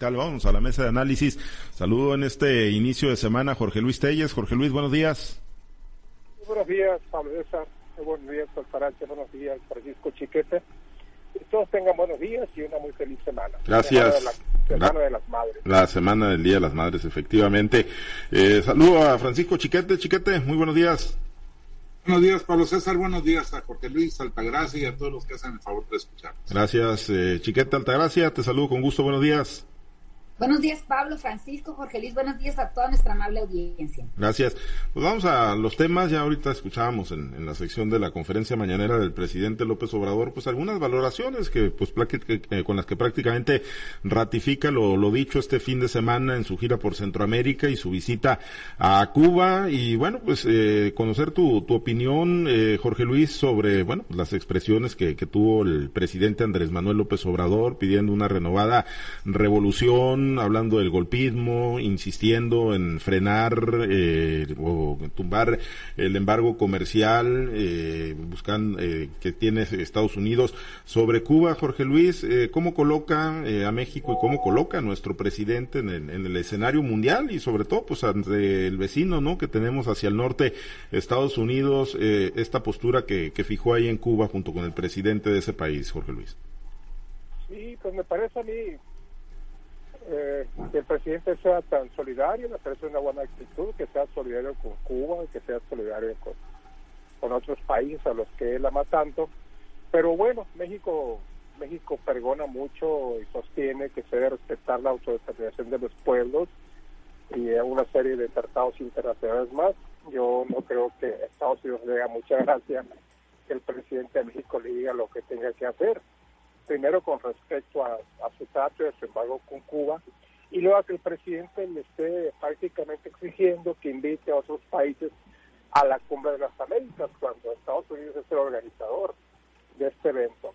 Vamos a la mesa de análisis. Saludo en este inicio de semana Jorge Luis Telles. Jorge Luis, buenos días. buenos días, Pablo César. buenos días, Parache. Buenos días, Francisco Chiquete. Que todos tengan buenos días y una muy feliz semana. Gracias. La semana de, las Madres. La semana del Día de las Madres, efectivamente. Eh, saludo a Francisco Chiquete. Chiquete, muy buenos días. Buenos días, Pablo César. Buenos días a Jorge Luis Altagracia y a todos los que hacen el favor de escuchar. Gracias, eh, Chiquete Altagracia. Te saludo con gusto. Buenos días. Buenos días, Pablo, Francisco, Jorge Luis. Buenos días a toda nuestra amable audiencia. Gracias. Pues vamos a los temas. Ya ahorita escuchábamos en, la sección de la conferencia mañanera del presidente López Obrador, pues algunas valoraciones que, pues, con las que prácticamente ratifica lo, lo, dicho este fin de semana en su gira por Centroamérica y su visita a Cuba. Y bueno, pues eh, conocer tu, tu opinión, eh, Jorge Luis, sobre, bueno, las expresiones que, que tuvo el presidente Andrés Manuel López Obrador pidiendo una renovada revolución hablando del golpismo, insistiendo en frenar eh, o tumbar el embargo comercial, eh, eh, que tiene Estados Unidos sobre Cuba. Jorge Luis, eh, ¿cómo coloca a México y cómo coloca a nuestro presidente en el, escenario mundial y sobre todo pues ante el vecino, ¿no? Que tenemos hacia el norte, Estados Unidos, esta postura que, que fijó ahí en Cuba junto con el presidente de ese país, Jorge Luis. Sí, pues me parece a mí eh, que el presidente sea tan solidario, me parece una buena actitud, que sea solidario con Cuba, que sea solidario con, con otros países a los que él ama tanto. Pero bueno, México México perdona mucho y sostiene que se debe respetar la autodeterminación de los pueblos y una serie de tratados internacionales más. Yo no creo que Estados Unidos le haga mucha gracia que el presidente de México le diga lo que tenga que hacer primero con respecto a, su trato a su embargo con Cuba, y luego a que el presidente le esté prácticamente exigiendo que invite a otros países a la Cumbre de las Américas, cuando Estados Unidos es el organizador de este evento.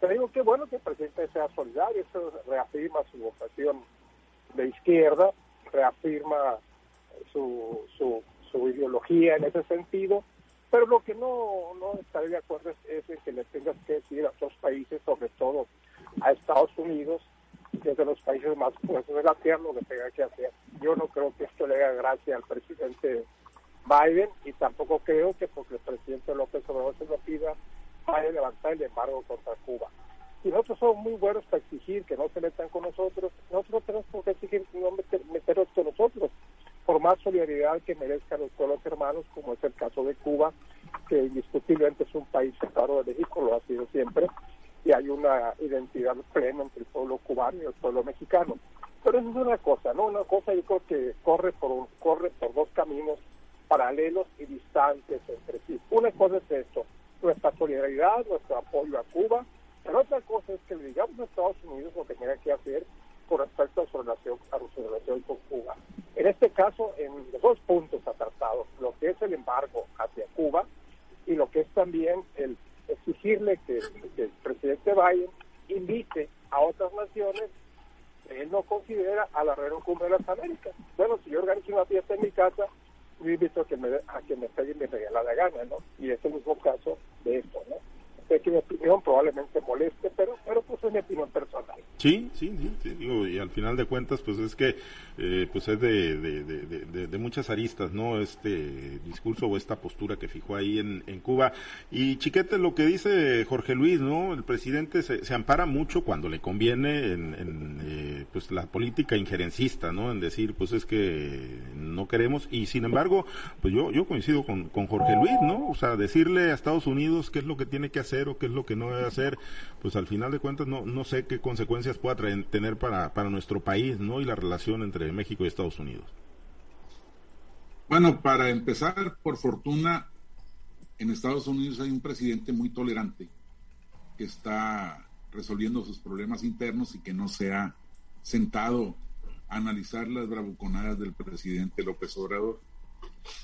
Pero digo que bueno que el presidente sea solidario, eso reafirma su vocación de izquierda, reafirma su, su, su ideología en ese sentido, pero lo que no, no estaré de acuerdo es, es que le tengas que decir a otros países, sobre todo a Estados Unidos, que es de los países más fuertes de la tierra, lo que tenga que hacer. Yo no creo que esto le haga gracia al presidente Biden y tampoco creo que porque el presidente López Obrador se lo pida, vaya a levantar el embargo contra Cuba. Y nosotros somos muy buenos para exigir que no se metan con nosotros, nosotros tenemos que exigir no meter, meternos con nosotros más solidaridad que merezcan los pueblos hermanos, como es el caso de Cuba, que indiscutiblemente es un país separado de México, lo ha sido siempre, y hay una identidad plena entre el pueblo cubano y el pueblo mexicano. Pero eso es una cosa, ¿no? Una cosa yo creo que corre por, corre por dos caminos paralelos y distantes entre sí. Una cosa es esto, nuestra solidaridad, nuestro apoyo a Cuba, pero otra cosa es que le digamos a Estados Unidos lo que tenga que hacer con respecto a su relación, a su relación con Cuba. En este caso, en dos puntos ha lo que es el embargo hacia Cuba y lo que es también el exigirle que, el presidente Biden invite a otras naciones que él no considera a la reunión cumbre de las Américas. Bueno, si yo organizo una fiesta en mi casa, yo invito a que me, a que me pegue mi regala la gana, ¿no? Y es el mismo caso de esto, ¿no? Sé que mi opinión probablemente moleste, pero, pero pues es mi opinión personal. Sí, sí, sí, digo, y al final de cuentas, pues es que eh, pues es de, de, de, muchas aristas, ¿no? Este discurso o esta postura que fijó ahí en, en Cuba. Y Chiquete, lo que dice Jorge Luis, ¿no? El presidente se, se ampara mucho cuando le conviene en, en eh, pues la política injerencista, ¿no? En decir, pues es que no queremos, y sin embargo, pues yo, yo coincido con, con Jorge Luis, ¿no? O sea, decirle a Estados Unidos qué es lo que tiene que hacer o qué es lo que no debe hacer, pues al final de cuentas no, no sé qué consecuencias pueda tener para, para nuestro país, ¿no? Y la relación entre México y Estados Unidos. Bueno, para empezar, por fortuna, en Estados Unidos hay un presidente muy tolerante que está resolviendo sus problemas internos y que no se ha sentado a analizar las bravuconadas del presidente López Obrador.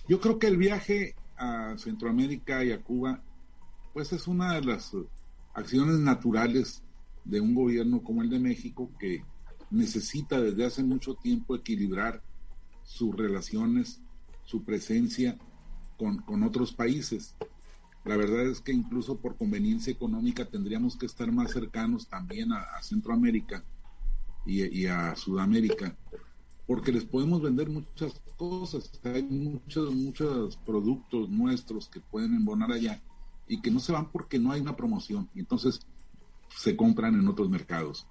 Yo creo que el viaje a Centroamérica y a Cuba, pues es una de las acciones naturales de un gobierno como el de México que necesita desde hace mucho tiempo equilibrar sus relaciones, su presencia con, otros países. La verdad es que incluso por conveniencia económica tendríamos que estar más cercanos también a, Centroamérica y, a Sudamérica, porque les podemos vender muchas cosas. Hay muchos, muchos productos nuestros que pueden embonar allá y que no se van porque no hay una promoción. Y entonces se compran en otros mercados.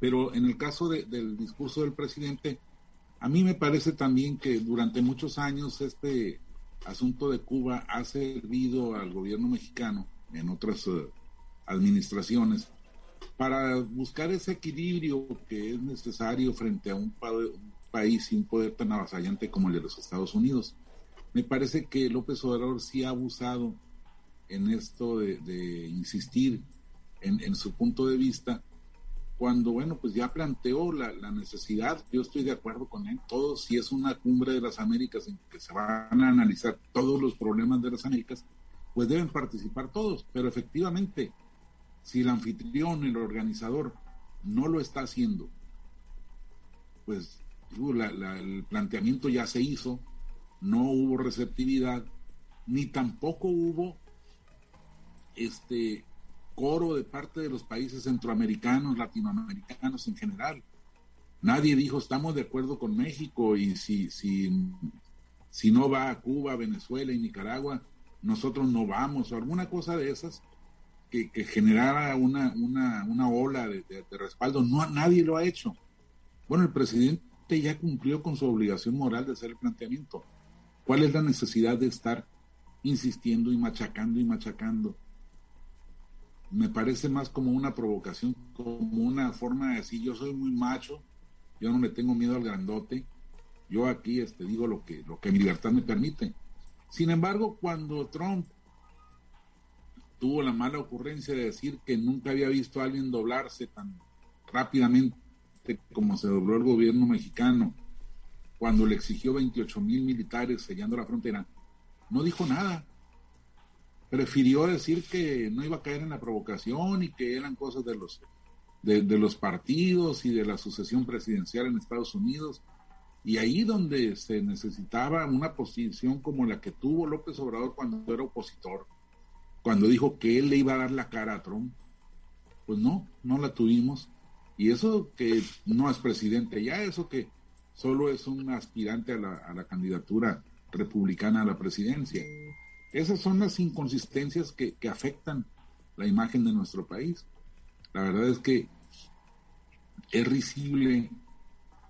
Pero en el caso del discurso del presidente, a mí me parece también que durante muchos años este asunto de Cuba ha servido al gobierno mexicano en otras eh, administraciones para buscar ese equilibrio que es necesario frente a un, país y un poder tan avasallante como el de los Estados Unidos. Me parece que López Obrador sí ha abusado en esto de, insistir en, en, su punto de vista cuando, bueno, pues ya planteó la, necesidad, yo estoy de acuerdo con él, todo, si es una cumbre de las Américas en que se van a analizar todos los problemas de las Américas, pues deben participar todos, pero efectivamente, si el anfitrión, el organizador, no lo está haciendo, pues el planteamiento ya se hizo, no hubo receptividad, ni tampoco hubo este coro de parte de los países centroamericanos, latinoamericanos en general. Nadie dijo estamos de acuerdo con México y si, si, si no va a Cuba, Venezuela y Nicaragua, nosotros no vamos, o alguna cosa de esas que, generara una, una, una ola de, respaldo. No, nadie lo ha hecho. Bueno, el presidente ya cumplió con su obligación moral de hacer el planteamiento. ¿Cuál es la necesidad de estar insistiendo y machacando y machacando? Me parece más como una provocación, como una forma de decir yo soy muy macho, yo no le tengo miedo al grandote, yo aquí este, digo lo que, lo que mi libertad me permite. Sin embargo, cuando Trump tuvo la mala ocurrencia de decir que nunca había visto a alguien doblarse tan rápidamente como se dobló el gobierno mexicano, cuando le exigió 28 mil militares sellando la frontera, no dijo nada prefirió decir que no iba a caer en la provocación y que eran cosas de los de, los partidos y de la sucesión presidencial en Estados Unidos. Y ahí donde se necesitaba una posición como la que tuvo López Obrador cuando era opositor cuando dijo que él le iba a dar la cara a Trump pues no no la tuvimos. Y eso que no es presidente ya eso que solo es un aspirante a la, a la candidatura republicana a la presidencia esas son las inconsistencias que, afectan la imagen de nuestro país. La verdad es que es risible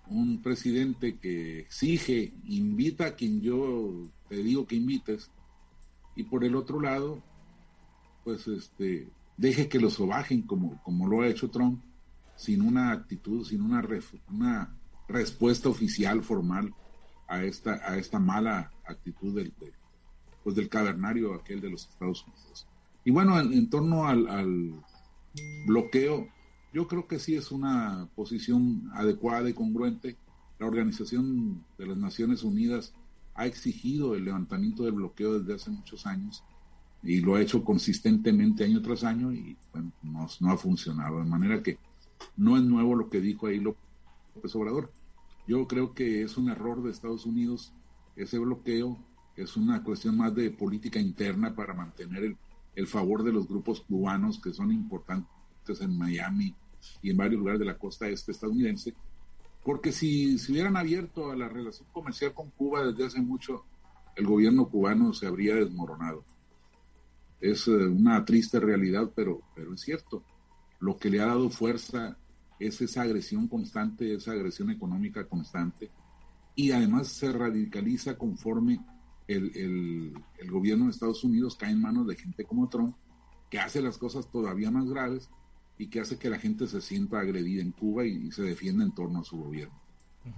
un presidente que exige, invita a quien yo te digo que invites, y por el otro lado, pues este, deje que lo sobajen como, como lo ha hecho Trump, sin una actitud, sin una, una respuesta oficial, formal a esta, a esta mala actitud del, pues del cavernario aquel de los Estados Unidos. Y bueno, en, torno al, bloqueo, yo creo que sí es una posición adecuada y congruente. La Organización de las Naciones Unidas ha exigido el levantamiento del bloqueo desde hace muchos años y lo ha hecho consistentemente año tras año y bueno, no, no ha funcionado. De manera que no es nuevo lo que dijo ahí López Obrador. Yo creo que es un error de Estados Unidos ese bloqueo es una cuestión más de política interna para mantener el, favor de los grupos cubanos que son importantes en Miami y en varios lugares de la costa este estadounidense, porque si se hubieran abierto a la relación comercial con Cuba desde hace mucho, el gobierno cubano se habría desmoronado. Es eh, una triste realidad, pero, pero es cierto. Lo que le ha dado fuerza es esa agresión constante, esa agresión económica constante, y además se radicaliza conforme el, el, gobierno de Estados Unidos cae en manos de gente como Trump, que hace las cosas todavía más graves y que hace que la gente se sienta agredida en Cuba y se defienda en torno a su gobierno.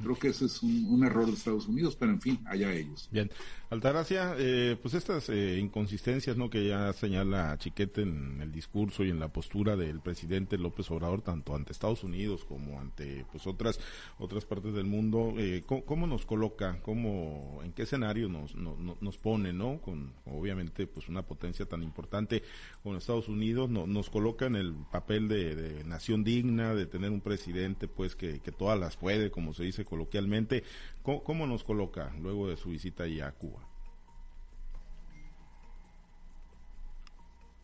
Creo que ese es un, error de Estados Unidos, pero en fin, allá ellos. Bien, Altagracia, eh, pues estas eh, inconsistencias ¿no? que ya señala Chiquete en el discurso y en la postura del presidente López Obrador, tanto ante Estados Unidos como ante pues otras otras partes del mundo, eh, ¿cómo, nos coloca? ¿Cómo, ¿En qué escenario nos, nos pone? ¿no? Con obviamente pues una potencia tan importante como Estados Unidos, no, nos coloca en el papel de, nación digna, de tener un presidente pues que, que todas las puede, como se dice coloquialmente. ¿Cómo, nos coloca luego de su visita ya a Cuba?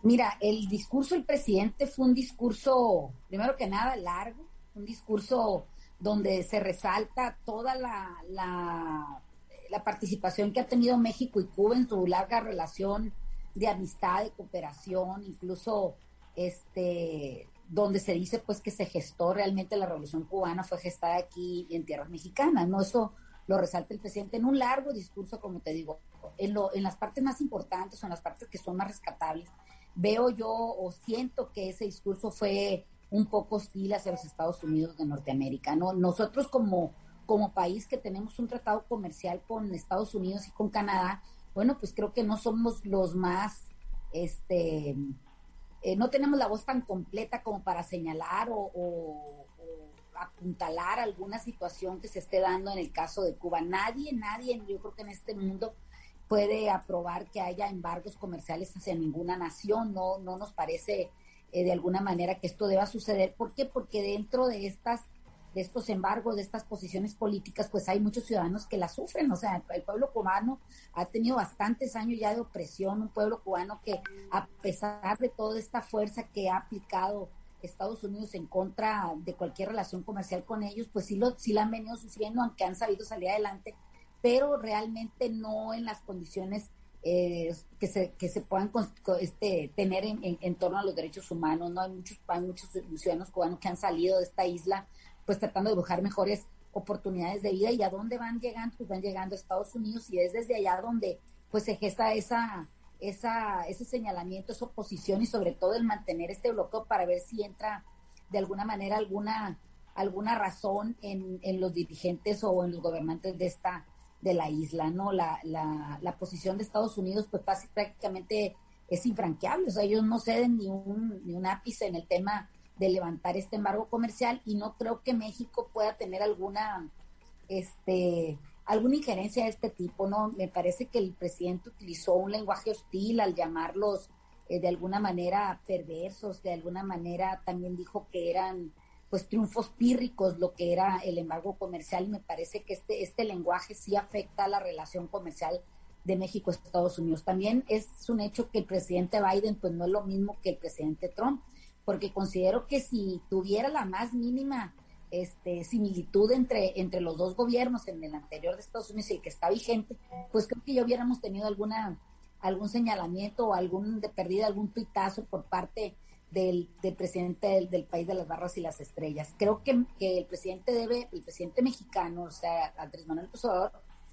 Mira, el discurso del presidente fue un discurso, primero que nada, largo, un discurso donde se resalta toda la, la, la participación que ha tenido México y Cuba en su larga relación de amistad, de cooperación, incluso este donde se dice pues que se gestó realmente la revolución cubana fue gestada aquí en tierras mexicanas, ¿no? Eso lo resalta el presidente en un largo discurso, como te digo, en, lo, en las partes más importantes o en las partes que son más rescatables, veo yo o siento que ese discurso fue un poco hostil hacia los Estados Unidos de Norteamérica, ¿no? Nosotros como, como país que tenemos un tratado comercial con Estados Unidos y con Canadá, bueno, pues creo que no somos los más, este, eh, no tenemos la voz tan completa como para señalar o, apuntalar alguna situación que se esté dando en el caso de Cuba. Nadie, nadie, yo creo que en este mundo puede aprobar que haya embargos comerciales hacia ninguna nación. No, no nos parece eh, de alguna manera que esto deba suceder. ¿Por qué? Porque dentro de estas de estos embargos, de estas posiciones políticas, pues hay muchos ciudadanos que la sufren. O sea, el pueblo cubano ha tenido bastantes años ya de opresión, un pueblo cubano que a pesar de toda esta fuerza que ha aplicado Estados Unidos en contra de cualquier relación comercial con ellos, pues sí, lo, sí la han venido sufriendo, aunque han sabido salir adelante, pero realmente no en las condiciones eh, que, se, que se puedan este, tener en, en, torno a los derechos humanos. No hay muchos, hay muchos ciudadanos cubanos que han salido de esta isla pues tratando de buscar mejores oportunidades de vida y a dónde van llegando, pues van llegando a Estados Unidos y es desde allá donde pues se gesta esa, esa, ese señalamiento, esa oposición y sobre todo el mantener este bloqueo para ver si entra de alguna manera alguna, alguna razón en, en los dirigentes o en los gobernantes de esta, de la isla, ¿no? La, la, la posición de Estados Unidos pues prácticamente es infranqueable, o sea, ellos no ceden ni un, ni un ápice en el tema de levantar este embargo comercial y no creo que México pueda tener alguna este alguna injerencia de este tipo, ¿no? Me parece que el presidente utilizó un lenguaje hostil al llamarlos eh, de alguna manera perversos, de alguna manera también dijo que eran pues triunfos pírricos lo que era el embargo comercial y me parece que este, este lenguaje sí afecta a la relación comercial de México Estados Unidos. También es un hecho que el presidente Biden pues no es lo mismo que el presidente Trump porque considero que si tuviera la más mínima este, similitud entre, entre los dos gobiernos, en el anterior de Estados Unidos y el que está vigente, pues creo que ya hubiéramos tenido alguna algún señalamiento o algún de perdida, algún tuitazo por parte del, presidente del, país de las barras y las estrellas. Creo que, el presidente debe, el presidente mexicano, o sea, Andrés Manuel López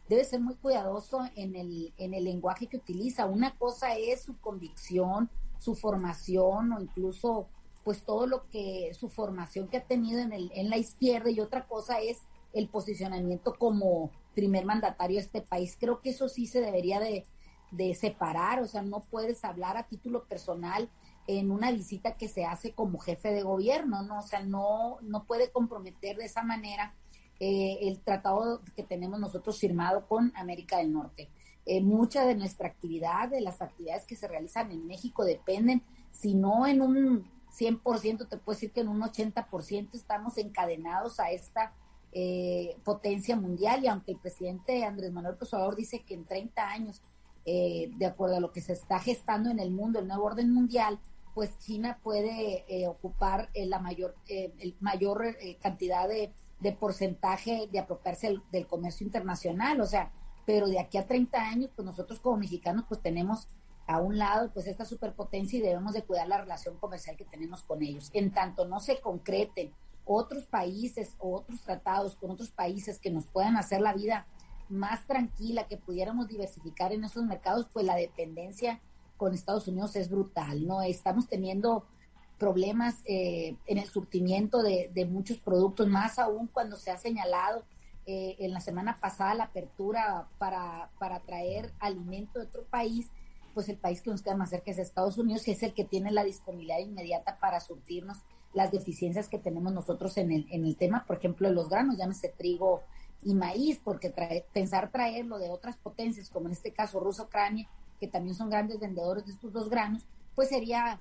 debe ser muy cuidadoso en el, en el lenguaje que utiliza. Una cosa es su convicción, su formación o incluso pues todo lo que su formación que ha tenido en, el, en la izquierda y otra cosa es el posicionamiento como primer mandatario de este país. Creo que eso sí se debería de, de separar, o sea, no puedes hablar a título personal en una visita que se hace como jefe de gobierno, ¿no? O sea, no, no puede comprometer de esa manera eh, el tratado que tenemos nosotros firmado con América del Norte. Eh, mucha de nuestra actividad, de las actividades que se realizan en México dependen, si no en un 100%, te puedo decir que en un 80% estamos encadenados a esta eh, potencia mundial. Y aunque el presidente Andrés Manuel López dice que en 30 años, eh, de acuerdo a lo que se está gestando en el mundo, el nuevo orden mundial, pues China puede eh, ocupar la mayor, el mayor cantidad de, de, porcentaje de apropiarse del comercio internacional, o sea, pero de aquí a 30 años, pues nosotros como mexicanos, pues tenemos a un lado pues esta superpotencia y debemos de cuidar la relación comercial que tenemos con ellos. En tanto no se concreten otros países o otros tratados con otros países que nos puedan hacer la vida más tranquila, que pudiéramos diversificar en esos mercados, pues la dependencia con Estados Unidos es brutal, ¿no? Estamos teniendo problemas eh, en el surtimiento de, muchos productos, más aún cuando se ha señalado eh, en la semana pasada la apertura para, para traer alimento de otro país pues el país que nos queda más cerca es Estados Unidos, y es el que tiene la disponibilidad inmediata para surtirnos las deficiencias que tenemos nosotros en el, en el tema, por ejemplo, de los granos, llámese trigo y maíz, porque pensar traerlo de otras potencias, como en este caso Rusia, Ucrania, que también son grandes vendedores de estos dos granos, pues sería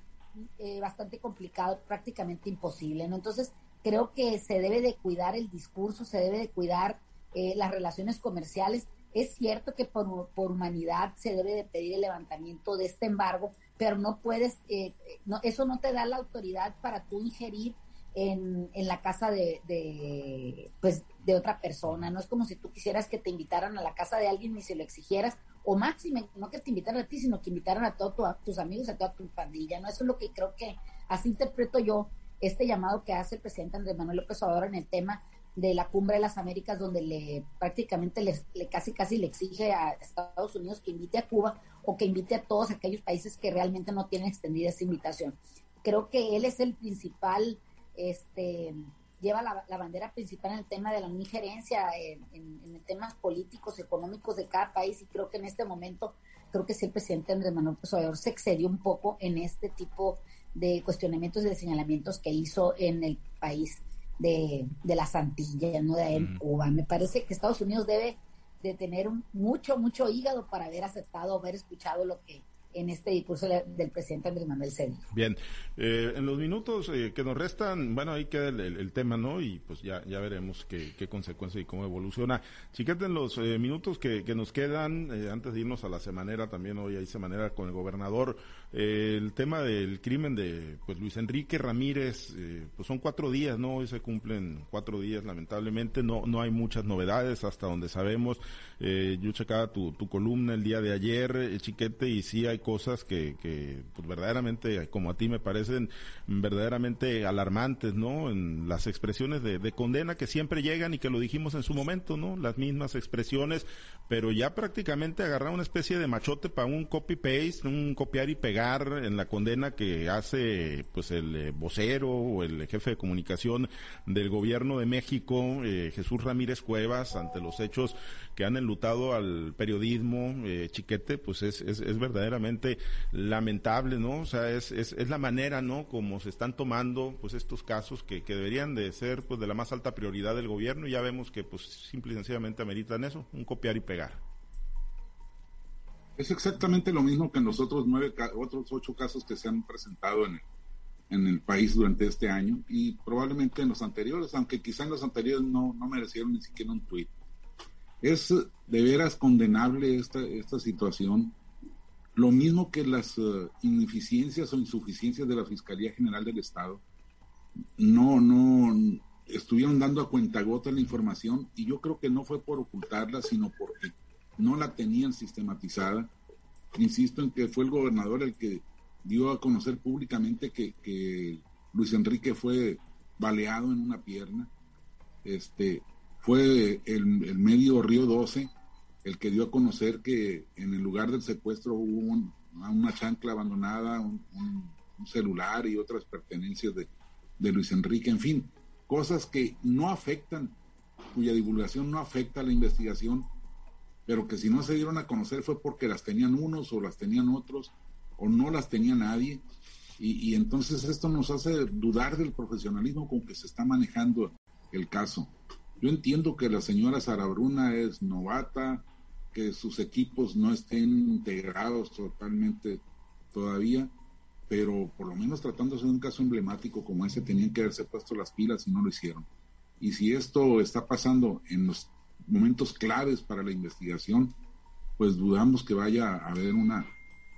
eh, bastante complicado, prácticamente imposible, ¿no? Entonces, creo que se debe de cuidar el discurso, se debe de cuidar eh, las relaciones comerciales, es cierto que por, humanidad se debe de pedir el levantamiento de este embargo, pero no puedes, eh, no, eso no te da la autoridad para tú ingerir en, en la casa de, de, pues, de otra persona. No es como si tú quisieras que te invitaran a la casa de alguien y se lo exigieras, o máximo, no que te invitaran a ti, sino que invitaran a todos tus amigos, a toda tu pandilla. ¿no? Eso es lo que creo que así interpreto yo este llamado que hace el presidente Andrés Manuel López Obrador en el tema de la cumbre de las Américas, donde le prácticamente le, casi casi le exige a Estados Unidos que invite a Cuba o que invite a todos aquellos países que realmente no tienen extendida esa invitación. Creo que él es el principal este, lleva la, bandera principal en el tema de la injerencia en, en, temas políticos, económicos de cada país y creo que en este momento, creo que sí el presidente Andrés Manuel López se excedió un poco en este tipo de cuestionamientos y de señalamientos que hizo en el país de, de las Antillas, no de Cuba. Me parece que Estados Unidos debe de tener mucho, mucho hígado para haber aceptado, haber escuchado lo que en este discurso del presidente Andrés Manuel Cedillo. Bien, eh, en los minutos eh, que nos restan, bueno, ahí queda el, tema, ¿no? Y pues ya, ya veremos qué, qué consecuencias y cómo evoluciona. Chiquete, en los eh, minutos que, que, nos quedan, antes de irnos a la semanera, también hoy hay semanera con el gobernador, el tema del crimen de pues Luis Enrique Ramírez, pues son cuatro días, ¿no? Hoy se cumplen cuatro días, lamentablemente, no, no hay muchas novedades hasta donde sabemos. yo checaba tu, tu columna el día de ayer, Chiquete, y sí hay cosas que, que pues, verdaderamente, como a ti me parecen verdaderamente alarmantes, ¿no? En las expresiones de, condena que siempre llegan y que lo dijimos en su momento, ¿no? Las mismas expresiones, pero ya prácticamente agarrar una especie de machote para un copy-paste, un copiar y pegar en la condena que hace pues el eh, vocero o el jefe de comunicación del gobierno de México, eh, Jesús Ramírez Cuevas, ante los hechos que han enlutado al periodismo, eh, chiquete, pues es, es, es verdaderamente lamentable, ¿no? O sea, es, es, es, la manera, ¿no? Como se están tomando, pues, estos casos que, que deberían de ser, pues, de la más alta prioridad del gobierno y ya vemos que, pues, simple y sencillamente ameritan eso, un copiar y pegar. Es exactamente lo mismo que en los otros nueve, otros ocho casos que se han presentado en el, en el país durante este año y probablemente en los anteriores, aunque quizá en los anteriores no, no merecieron ni siquiera un tuit. Es de veras condenable esta, esta situación lo mismo que las uh, ineficiencias o insuficiencias de la Fiscalía General del Estado, no, no, estuvieron dando a cuentagota la información y yo creo que no fue por ocultarla, sino porque no la tenían sistematizada. Insisto en que fue el gobernador el que dio a conocer públicamente que, que Luis Enrique fue baleado en una pierna. Este, fue el, el medio Río 12 el que dio a conocer que en el lugar del secuestro hubo una chancla abandonada, un, celular y otras pertenencias de, Luis Enrique, en fin, cosas que no afectan, cuya divulgación no afecta a la investigación, pero que si no se dieron a conocer fue porque las tenían unos o las tenían otros o no las tenía nadie. Y, y entonces esto nos hace dudar del profesionalismo con que se está manejando el caso. Yo entiendo que la señora Sara Bruna es novata, que sus equipos no estén integrados totalmente todavía, pero por lo menos tratándose de un caso emblemático como ese, tenían que haberse puesto las pilas y no lo hicieron. Y si esto está pasando en los momentos claves para la investigación, pues dudamos que vaya a haber una,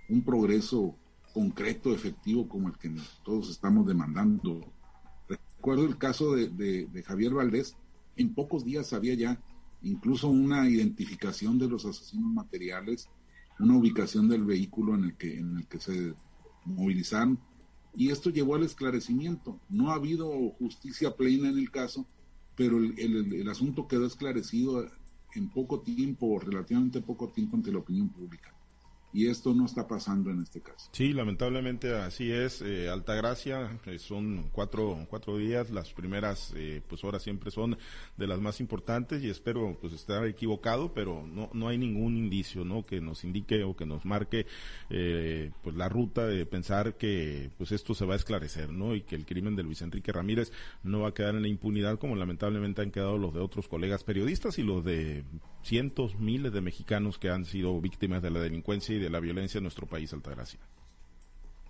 un progreso concreto, efectivo, como el que todos estamos demandando. Recuerdo el caso de, de Javier Valdés, en pocos días había ya incluso una identificación de los asesinos materiales, una ubicación del vehículo en el que, en el que se movilizaron, y esto llevó al esclarecimiento. No ha habido justicia plena en el caso, pero el, el asunto quedó esclarecido en poco tiempo, relativamente poco tiempo ante la opinión pública y esto no está pasando en este caso. Sí, lamentablemente así es. Eh, Altagracia eh, son cuatro, cuatro días, las primeras eh, pues horas siempre son de las más importantes y espero pues estar equivocado, pero no, no hay ningún indicio no que nos indique o que nos marque eh, pues la ruta de pensar que pues esto se va a esclarecer, ¿no? Y que el crimen de Luis Enrique Ramírez no va a quedar en la impunidad como lamentablemente han quedado los de otros colegas periodistas y los de cientos, miles de mexicanos que han sido víctimas de la delincuencia y de la violencia en nuestro país, Altagracia.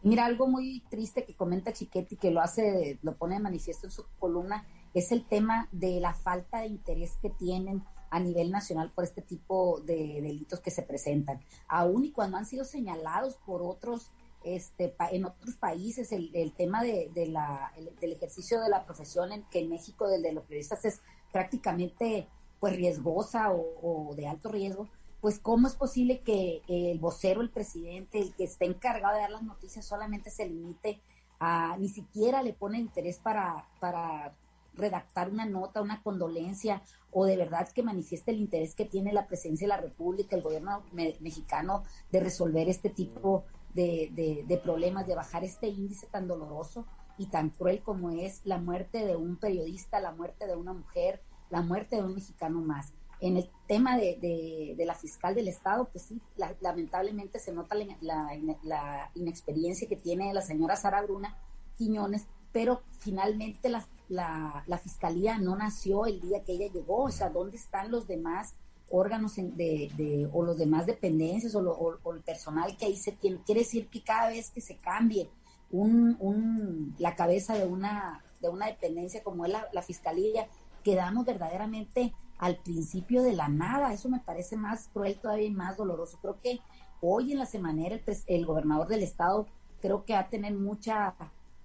Mira, algo muy triste que comenta Chiquetti, que lo hace, lo pone de manifiesto en su columna, es el tema de la falta de interés que tienen a nivel nacional por este tipo de delitos que se presentan. Aún y cuando han sido señalados por otros este, en otros países el, tema de, la, del ejercicio de la profesión, en que en México del de los periodistas es prácticamente pues riesgosa o, de alto riesgo, pues cómo es posible que el vocero, el presidente, el que esté encargado de dar las noticias solamente se limite a, ni siquiera le pone interés para, para redactar una nota, una condolencia, o de verdad que manifieste el interés que tiene la presidencia de la República, el gobierno mexicano, de resolver este tipo de, problemas, de bajar este índice tan doloroso y tan cruel como es la muerte de un periodista, la muerte de una mujer, la muerte de un mexicano más. En el tema de, la fiscal del Estado, pues sí, lamentablemente se nota la, inexperiencia que tiene la señora Sara Bruna Quiñones, pero finalmente la, la, fiscalía no nació el día que ella llegó, o sea, ¿dónde están los demás órganos de, o los demás dependencias o, el personal que ahí se tiene. Quiere decir que cada vez que se cambie un, la cabeza de una, de una dependencia como es la, fiscalía, quedamos verdaderamente al principio de la nada. Eso me parece más cruel todavía y más doloroso. Creo que hoy en la semana el, el gobernador del estado creo que va a tener mucha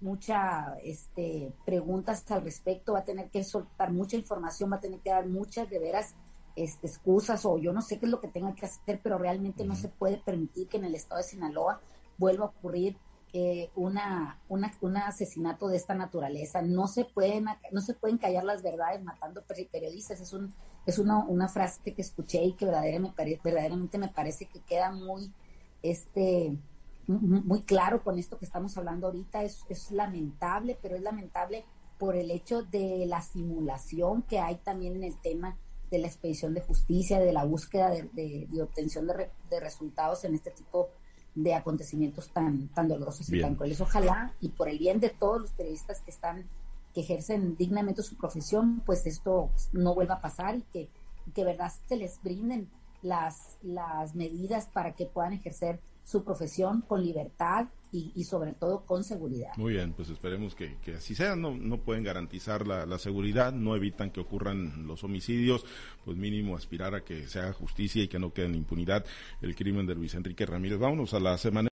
mucha este, preguntas al respecto, va a tener que soltar mucha información, va a tener que dar muchas de veras este, excusas o yo no sé qué es lo que tenga que hacer, pero realmente no se puede permitir que en el estado de Sinaloa vuelva a ocurrir eh, una, un asesinato de esta naturaleza. No se pueden no se pueden callar las verdades matando periodistas. Es un es una, frase que escuché y que verdaderamente me, parece que queda muy este muy claro con esto que estamos hablando ahorita. Es, es lamentable, pero es lamentable por el hecho de la simulación que hay también en el tema de la expedición de justicia, de la búsqueda de, obtención de, resultados en este tipo de acontecimientos tan, tan dolorosos y tan crueles. Ojalá, y por el bien de todos los periodistas que están, que ejercen dignamente su profesión, pues esto no vuelva a pasar y que, que verdad se les brinden las, las medidas para que puedan ejercer su profesión con libertad y, sobre todo con seguridad. Muy bien, pues esperemos que, así sea. No, no pueden garantizar la, seguridad, no evitan que ocurran los homicidios, pues mínimo aspirar a que se haga justicia y que no quede en impunidad el crimen de Luis Enrique Ramírez. Vámonos a la semana.